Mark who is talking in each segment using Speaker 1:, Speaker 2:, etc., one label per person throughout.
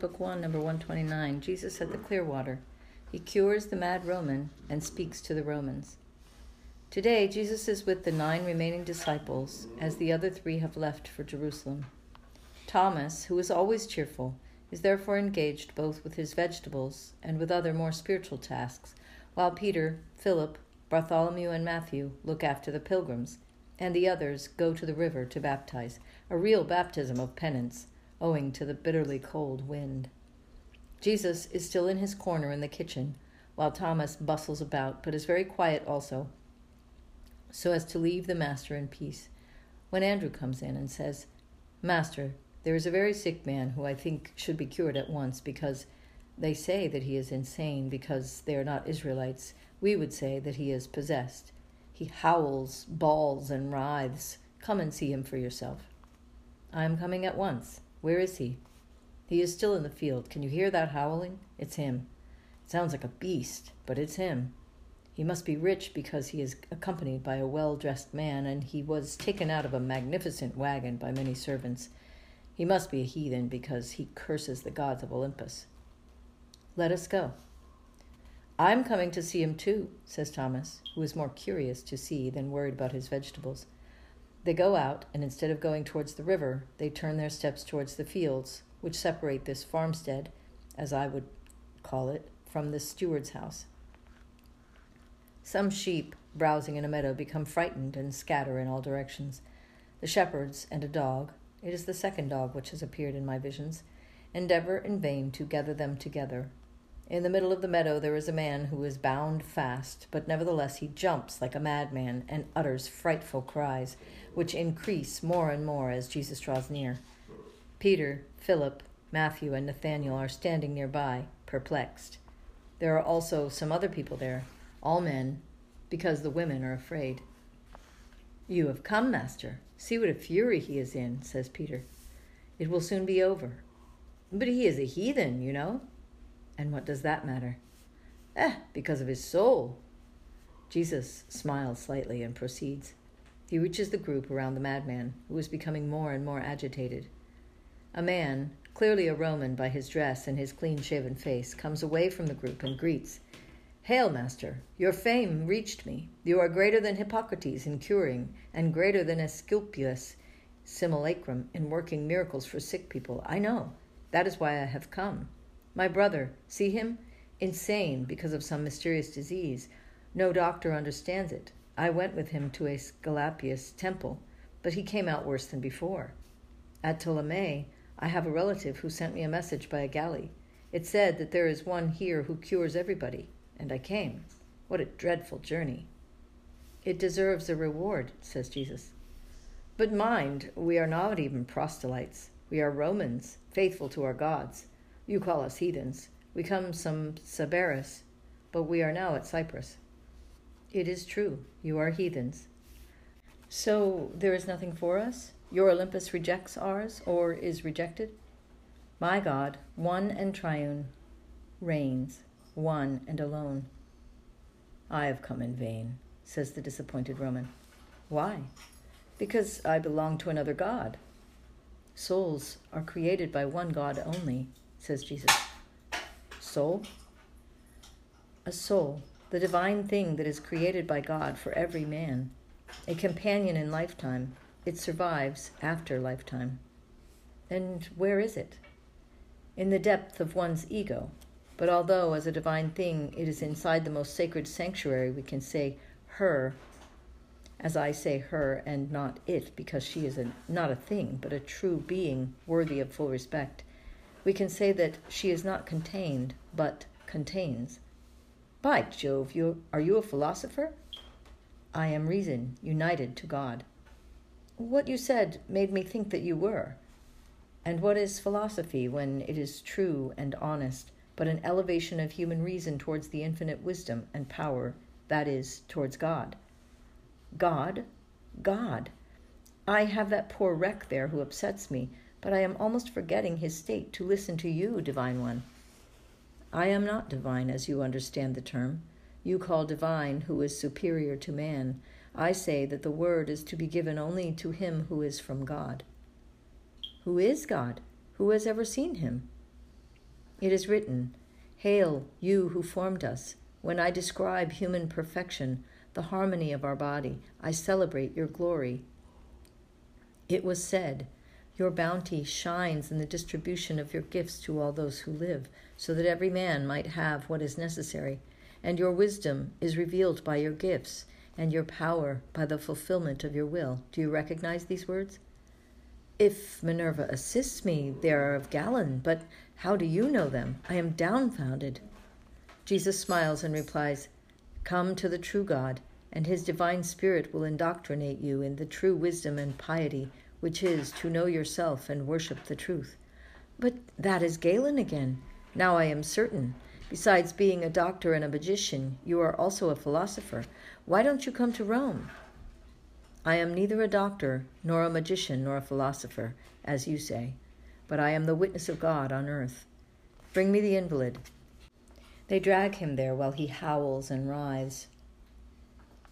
Speaker 1: Book 1, number 129, Jesus at the Clear Water. He cures the mad Roman and speaks to the Romans. Today, Jesus is with the nine remaining disciples as the other three have left for Jerusalem. Thomas, who is always cheerful, is therefore engaged both with his vegetables and with other more spiritual tasks, while Peter, Philip, Bartholomew, and Matthew look after the pilgrims, and the others go to the river to baptize, a real baptism of penance, owing to the bitterly cold wind. Jesus is still in his corner in the kitchen, while Thomas bustles about, but is very quiet also, so as to leave the Master in peace. When Andrew comes in and says, Master, there is a very sick man who I think should be cured at once because they say that he is insane because they are not Israelites. We would say that he is possessed. He howls, bawls, and writhes. Come and see him for yourself. I am coming at once. Where is he? He is still in the field. Can you hear that howling? It's him. It sounds like a beast, but it's him. He must be rich because he is accompanied by a well dressed man, and he was taken out of a magnificent wagon by many servants. He must be a heathen because he curses the gods of Olympus. Let us go. I'm coming to see him too, says Thomas, who is more curious to see than worried about his vegetables. They go out, and instead of going towards the river, they turn their steps towards the fields, which separate this farmstead, as I would call it, from the steward's house. Some sheep, browsing in a meadow, become frightened and scatter in all directions. The shepherds and a dog, it is the second dog which has appeared in my visions, endeavor in vain to gather them together. In the middle of the meadow there is a man who is bound fast, but nevertheless he jumps like a madman and utters frightful cries, which increase more and more as Jesus draws near. Peter, Philip, Matthew, and Nathanael are standing nearby, perplexed. There are also some other people there, all men, because the women are afraid. You have come, Master, See what a fury he is in, says Peter. It will soon be over. But he is a heathen, you know. And what does that matter? Eh, because of his soul. Jesus smiles slightly and proceeds. He reaches the group around the madman, who is becoming more and more agitated. A man, clearly a Roman by his dress and his clean shaven face, comes away from the group and greets. Hail, Master! Your fame reached me. You are greater than Hippocrates in curing, and greater than Asclepius simulacrum in working miracles for sick people. I know. That is why I have come. My brother, see him? Insane because of some mysterious disease. No doctor understands it. I went with him to Asclepius' temple, but he came out worse than before. At Ptolemais, I have a relative who sent me a message by a galley. It said that there is one here who cures everybody and I came. What a dreadful journey. It deserves a reward, says Jesus. But mind, we are not even proselytes. We are Romans, faithful to our gods. You call us heathens. We come from Sybaris, but we are now at Cyprus. It is true, you are heathens. So there is nothing for us? Your Olympus rejects ours, or is rejected? My God, one and triune, reigns one and alone. I have come in vain, says the disappointed Roman. Why? Because I belong to another God. Souls are created by one God only, says Jesus. Soul? A soul, the divine thing that is created by God for every man, a companion in lifetime. It survives after lifetime. And where is it? In the depth of one's ego, but although, as a divine thing, it is inside the most sacred sanctuary, we can say her, as I say her and not it, because she is a, not a thing, but a true being worthy of full respect. We can say that she is not contained, but contains. By Jove, you, are you a philosopher? I am reason, united to God. What you said made me think that you were. And what is philosophy when it is true and honest? but an elevation of human reason towards the infinite wisdom and power, that is, towards God. God? God. I have that poor wreck there who upsets me, but I am almost forgetting his state to listen to you, Divine One. I am not divine as you understand the term. You call divine who is superior to man. I say that the word is to be given only to him who is from God. Who is God? Who has ever seen him? It is written, Hail, you who formed us. When I describe human perfection, the harmony of our body, I celebrate your glory. It was said, Your bounty shines in the distribution of your gifts to all those who live, so that every man might have what is necessary. And your wisdom is revealed by your gifts, and your power by the fulfillment of your will. Do you recognize these words? If Minerva assists me, they are of Galen, but how do you know them? I am dumbfounded. Jesus smiles and replies, Come to the true God, and his divine spirit will indoctrinate you in the true wisdom and piety, which is to know yourself and worship the truth. But that is Galen again. Now I am certain. Besides being a doctor and a magician, you are also a philosopher. Why don't you come to Rome? I am neither a doctor, nor a magician, nor a philosopher, as you say, but I am the witness of God on earth. Bring me the invalid. They drag him there while he howls and writhes.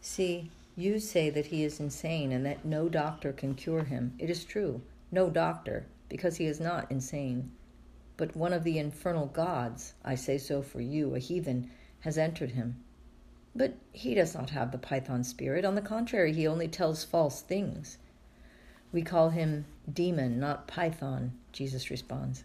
Speaker 1: See, you say that he is insane and that no doctor can cure him. It is true, no doctor, because he is not insane. But one of the infernal gods, I say so for you, a heathen, has entered him. But he does not have the python spirit. On the contrary, he only tells false things. We call him demon, not python, Jesus responds.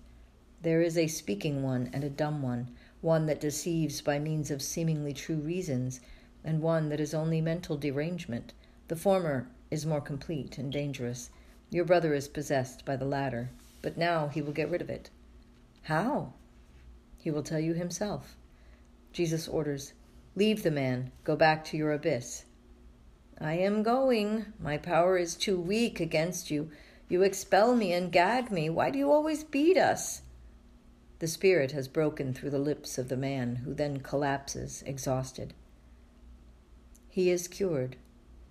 Speaker 1: There is a speaking one and a dumb one, one that deceives by means of seemingly true reasons, and one that is only mental derangement. The former is more complete and dangerous. Your brother is possessed by the latter, but now he will get rid of it. How? He will tell you himself. Jesus orders, Leave the man, go back to your abyss. I am going. My power is too weak against you. You expel me and gag me. Why do you always beat us? The spirit has broken through the lips of the man, who then collapses, exhausted. He is cured.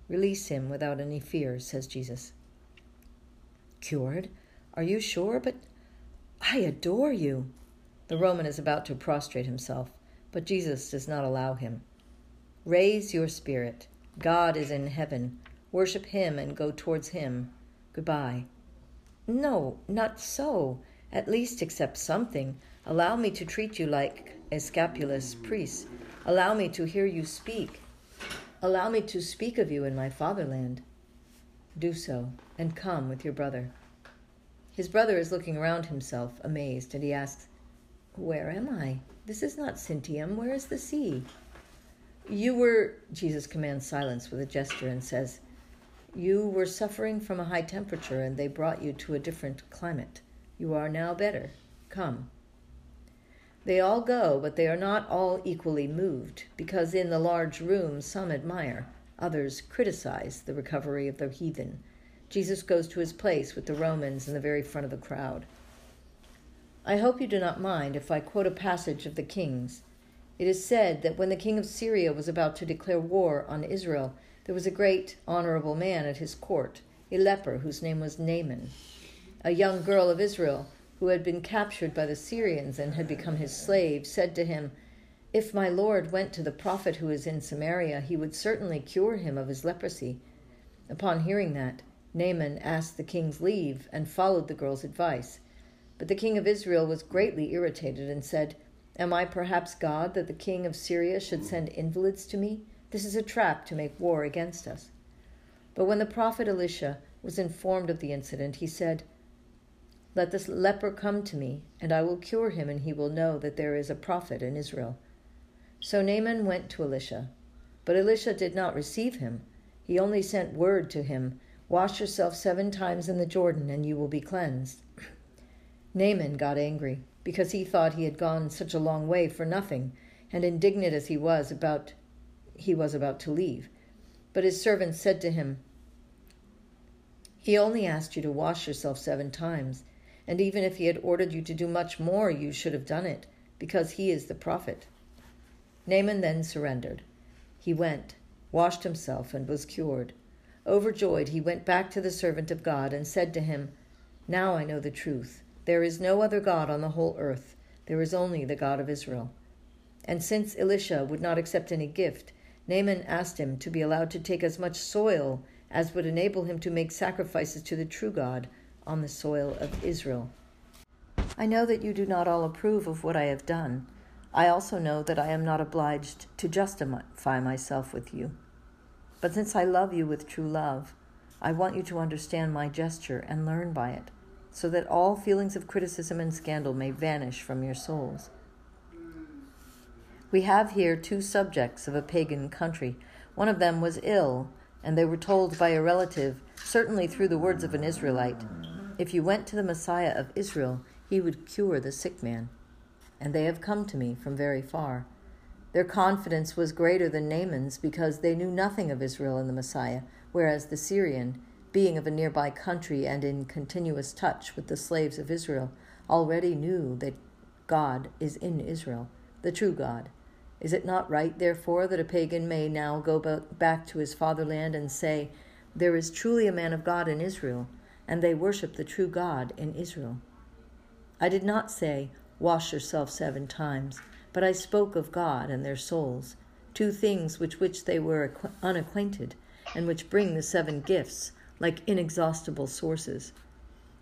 Speaker 1: Release him without any fear, says Jesus. Cured? Are you sure? But I adore you. The Roman is about to prostrate himself but Jesus does not allow him. Raise your spirit. God is in heaven. Worship him and go towards him. Goodbye. No, not so. At least accept something. Allow me to treat you like a Aesculapius priest. Allow me to hear you speak. Allow me to speak of you in my fatherland. Do so, and come with your brother. His brother is looking around himself, amazed, and he asks, Where am I? This is not Sintium. Where is the sea? You were, Jesus commands silence with a gesture and says, You were suffering from a high temperature and they brought you to a different climate. You are now better. Come. They all go, but they are not all equally moved, because in the large room some admire, others criticize the recovery of the heathen. Jesus goes to his place with the Romans in the very front of the crowd. I hope you do not mind if I quote a passage of the Kings. It is said that when the king of Syria was about to declare war on Israel, there was a great honorable man at his court, a leper whose name was Naaman. A young girl of Israel, who had been captured by the Syrians and had become his slave, said to him, If my lord went to the prophet who is in Samaria, he would certainly cure him of his leprosy. Upon hearing that, Naaman asked the king's leave and followed the girl's advice. But the king of Israel was greatly irritated and said, Am I perhaps God that the king of Syria should send invalids to me? This is a trap to make war against us. But when the prophet Elisha was informed of the incident, he said, Let this leper come to me, and I will cure him, and he will know that there is a prophet in Israel. So Naaman went to Elisha. But Elisha did not receive him. He only sent word to him, Wash yourself seven times in the Jordan, and you will be cleansed. Naaman got angry because he thought he had gone such a long way for nothing, and indignant as he was about he was about to leave. But his servants said to him, He only asked you to wash yourself seven times, and even if he had ordered you to do much more, you should have done it, because he is the prophet. Naaman then surrendered. He went, washed himself, and was cured. Overjoyed, he went back to the servant of God and said to him, Now I know the truth there is no other God on the whole earth. There is only the God of Israel. And since Elisha would not accept any gift, Naaman asked him to be allowed to take as much soil as would enable him to make sacrifices to the true God on the soil of Israel. I know that you do not all approve of what I have done. I also know that I am not obliged to justify myself with you. But since I love you with true love, I want you to understand my gesture and learn by it, so that all feelings of criticism and scandal may vanish from your souls. We have here two subjects of a pagan country. One of them was ill, and they were told by a relative, certainly through the words of an Israelite, if you went to the Messiah of Israel, he would cure the sick man. And they have come to me from very far. Their confidence was greater than Naaman's because they knew nothing of Israel and the Messiah, whereas the Syrian, being of a nearby country and in continuous touch with the slaves of Israel, already knew that God is in Israel, the true God. Is it not right, therefore, that a pagan may now go back to his fatherland and say, There is truly a man of God in Israel, and they worship the true God in Israel? I did not say, Wash yourself seven times but I spoke of God and their souls, two things with which they were unacquainted, and which bring the seven gifts like inexhaustible sources.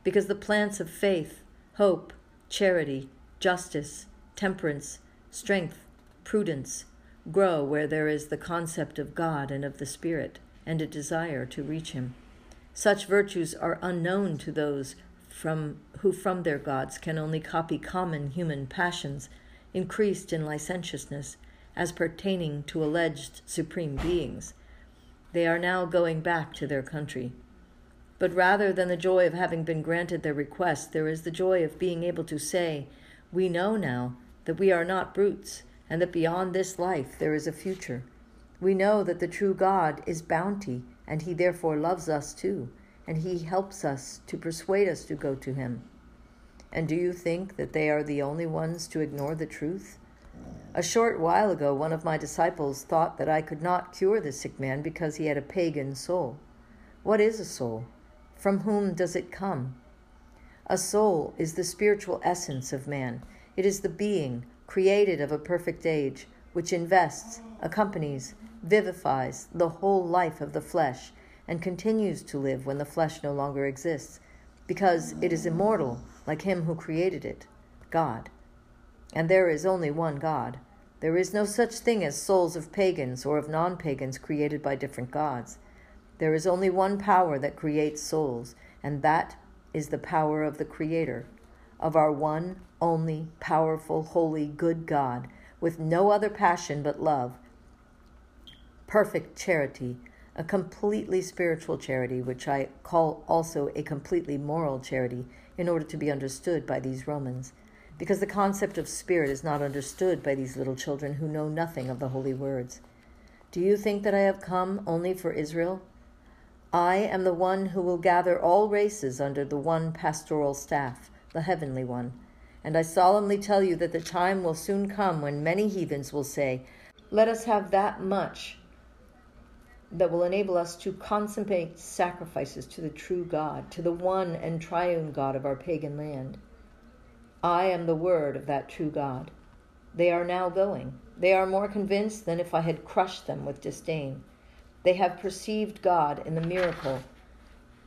Speaker 1: Because the plants of faith, hope, charity, justice, temperance, strength, prudence grow where there is the concept of God and of the Spirit, and a desire to reach Him. Such virtues are unknown to those from who from their gods can only copy common human passions increased in licentiousness as pertaining to alleged supreme beings. They are now going back to their country. But rather than the joy of having been granted their request, there is the joy of being able to say, We know now that we are not brutes, and that beyond this life there is a future. We know that the true God is bounty, and he therefore loves us too, and he helps us to persuade us to go to him. And do you think that they are the only ones to ignore the truth? A short while ago, one of my disciples thought that I could not cure the sick man because he had a pagan soul. What is a soul? From whom does it come? A soul is the spiritual essence of man. It is the being, created of a perfect age, which invests, accompanies, vivifies the whole life of the flesh, and continues to live when the flesh no longer exists, because it is immortal like him who created it, God. And there is only one God. There is no such thing as souls of pagans or of non pagans created by different gods. There is only one power that creates souls, and that is the power of the Creator, of our one, only, powerful, holy, good God, with no other passion but love, perfect charity, a completely spiritual charity, which I call also a completely moral charity, in order to be understood by these Romans, because the concept of spirit is not understood by these little children who know nothing of the holy words. Do you think that I have come only for Israel? I am the one who will gather all races under the one pastoral staff, the heavenly one. And I solemnly tell you that the time will soon come when many heathens will say, Let us have that much that will enable us to consummate sacrifices to the true God, to the one and triune God of our pagan land. I am the word of that true God. They are now going. They are more convinced than if I had crushed them with disdain. They have perceived God in the miracle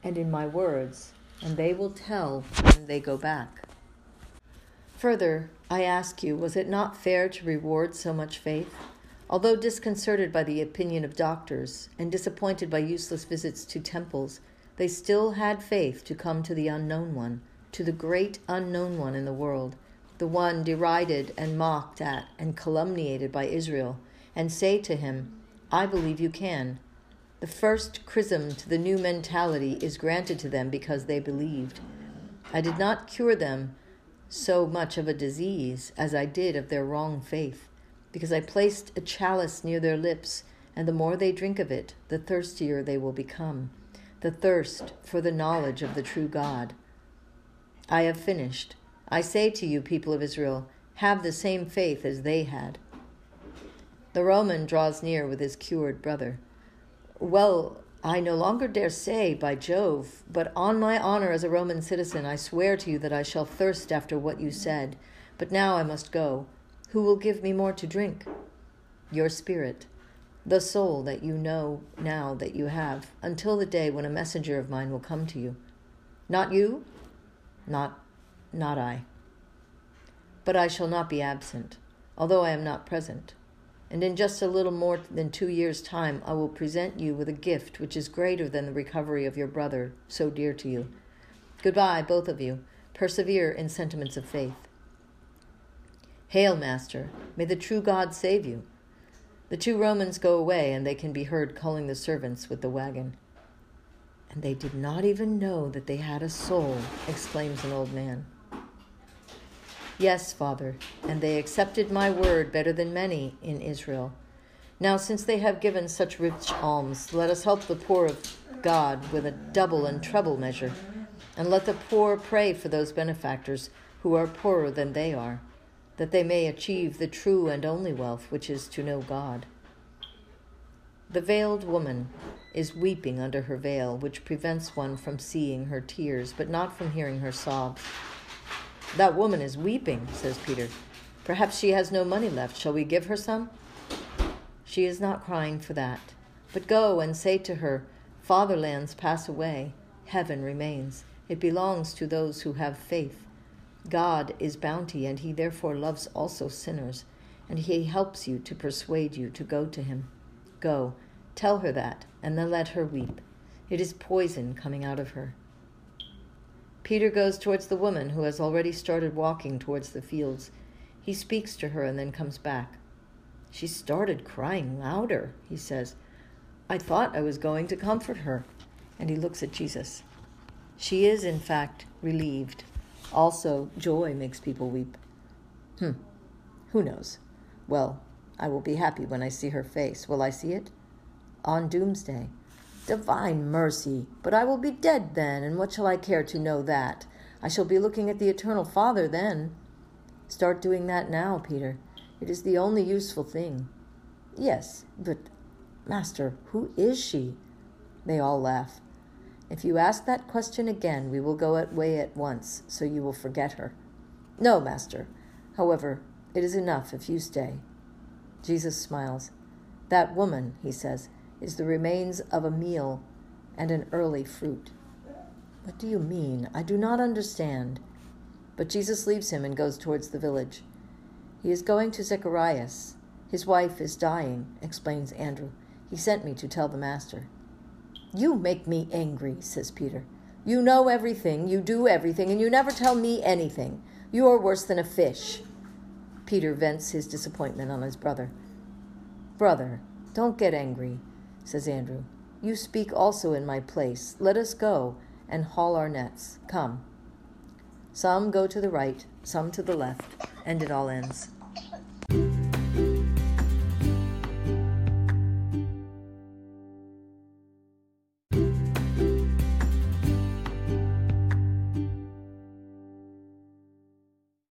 Speaker 1: and in my words, and they will tell when they go back. Further, I ask you, was it not fair to reward so much faith? Although disconcerted by the opinion of doctors and disappointed by useless visits to temples, they still had faith to come to the unknown one, to the great unknown one in the world, the one derided and mocked at and calumniated by Israel, and say to him, I believe you can. The first chrism to the new mentality is granted to them because they believed. I did not cure them so much of a disease as I did of their wrong faith because I placed a chalice near their lips, and the more they drink of it, the thirstier they will become, the thirst for the knowledge of the true God. I have finished. I say to you, people of Israel, have the same faith as they had. The Roman draws near with his cured brother. Well, I no longer dare say, by Jove, but on my honor as a Roman citizen, I swear to you that I shall thirst after what you said. But now I must go. Who will give me more to drink? Your spirit, the soul that you know now that you have, until the day when a messenger of mine will come to you. Not you? Not not I. But I shall not be absent, although I am not present. And in just a little more than two years' time, I will present you with a gift which is greater than the recovery of your brother, so dear to you. Goodbye, both of you. Persevere in sentiments of faith. Hail, Master. May the true God save you. The two Romans go away, and they can be heard calling the servants with the wagon. And they did not even know that they had a soul, exclaims an old man. Yes, Father, and they accepted my word better than many in Israel. Now, since they have given such rich alms, let us help the poor of God with a double and treble measure, and let the poor pray for those benefactors who are poorer than they are, that they may achieve the true and only wealth, which is to know God. The veiled woman is weeping under her veil, which prevents one from seeing her tears, but not from hearing her sobs. That woman is weeping, says Peter. Perhaps she has no money left. Shall we give her some? She is not crying for that. But go and say to her, Fatherlands pass away, heaven remains. It belongs to those who have faith. God is bounty, and he therefore loves also sinners, and he helps you to persuade you to go to him. Go, tell her that, and then let her weep. It is poison coming out of her. Peter goes towards the woman who has already started walking towards the fields. He speaks to her and then comes back. She started crying louder, he says. I thought I was going to comfort her. And he looks at Jesus. She is, in fact, relieved. Also, joy makes people weep. Hmm. Who knows? Well, I will be happy when I see her face. Will I see it? On doomsday. Divine mercy! But I will be dead then, and what shall I care to know that? I shall be looking at the Eternal Father then. Start doing that now, Peter. It is the only useful thing. Yes, but, Master, who is she? They all laugh. If you ask that question again, we will go away at once, so you will forget her. No, Master. However, it is enough if you stay. Jesus smiles. That woman, he says, is the remains of a meal and an early fruit. What do you mean? I do not understand. But Jesus leaves him and goes towards the village. He is going to Zacharias. His wife is dying, explains Andrew. He sent me to tell the master. You make me angry, says Peter. You know everything, you do everything, and you never tell me anything. You are worse than a fish. Peter vents his disappointment on his brother. Brother, don't get angry says Andrew. You speak also in my place. Let us go and haul our nets. Come. Some go to the right, some to the left, and it all ends.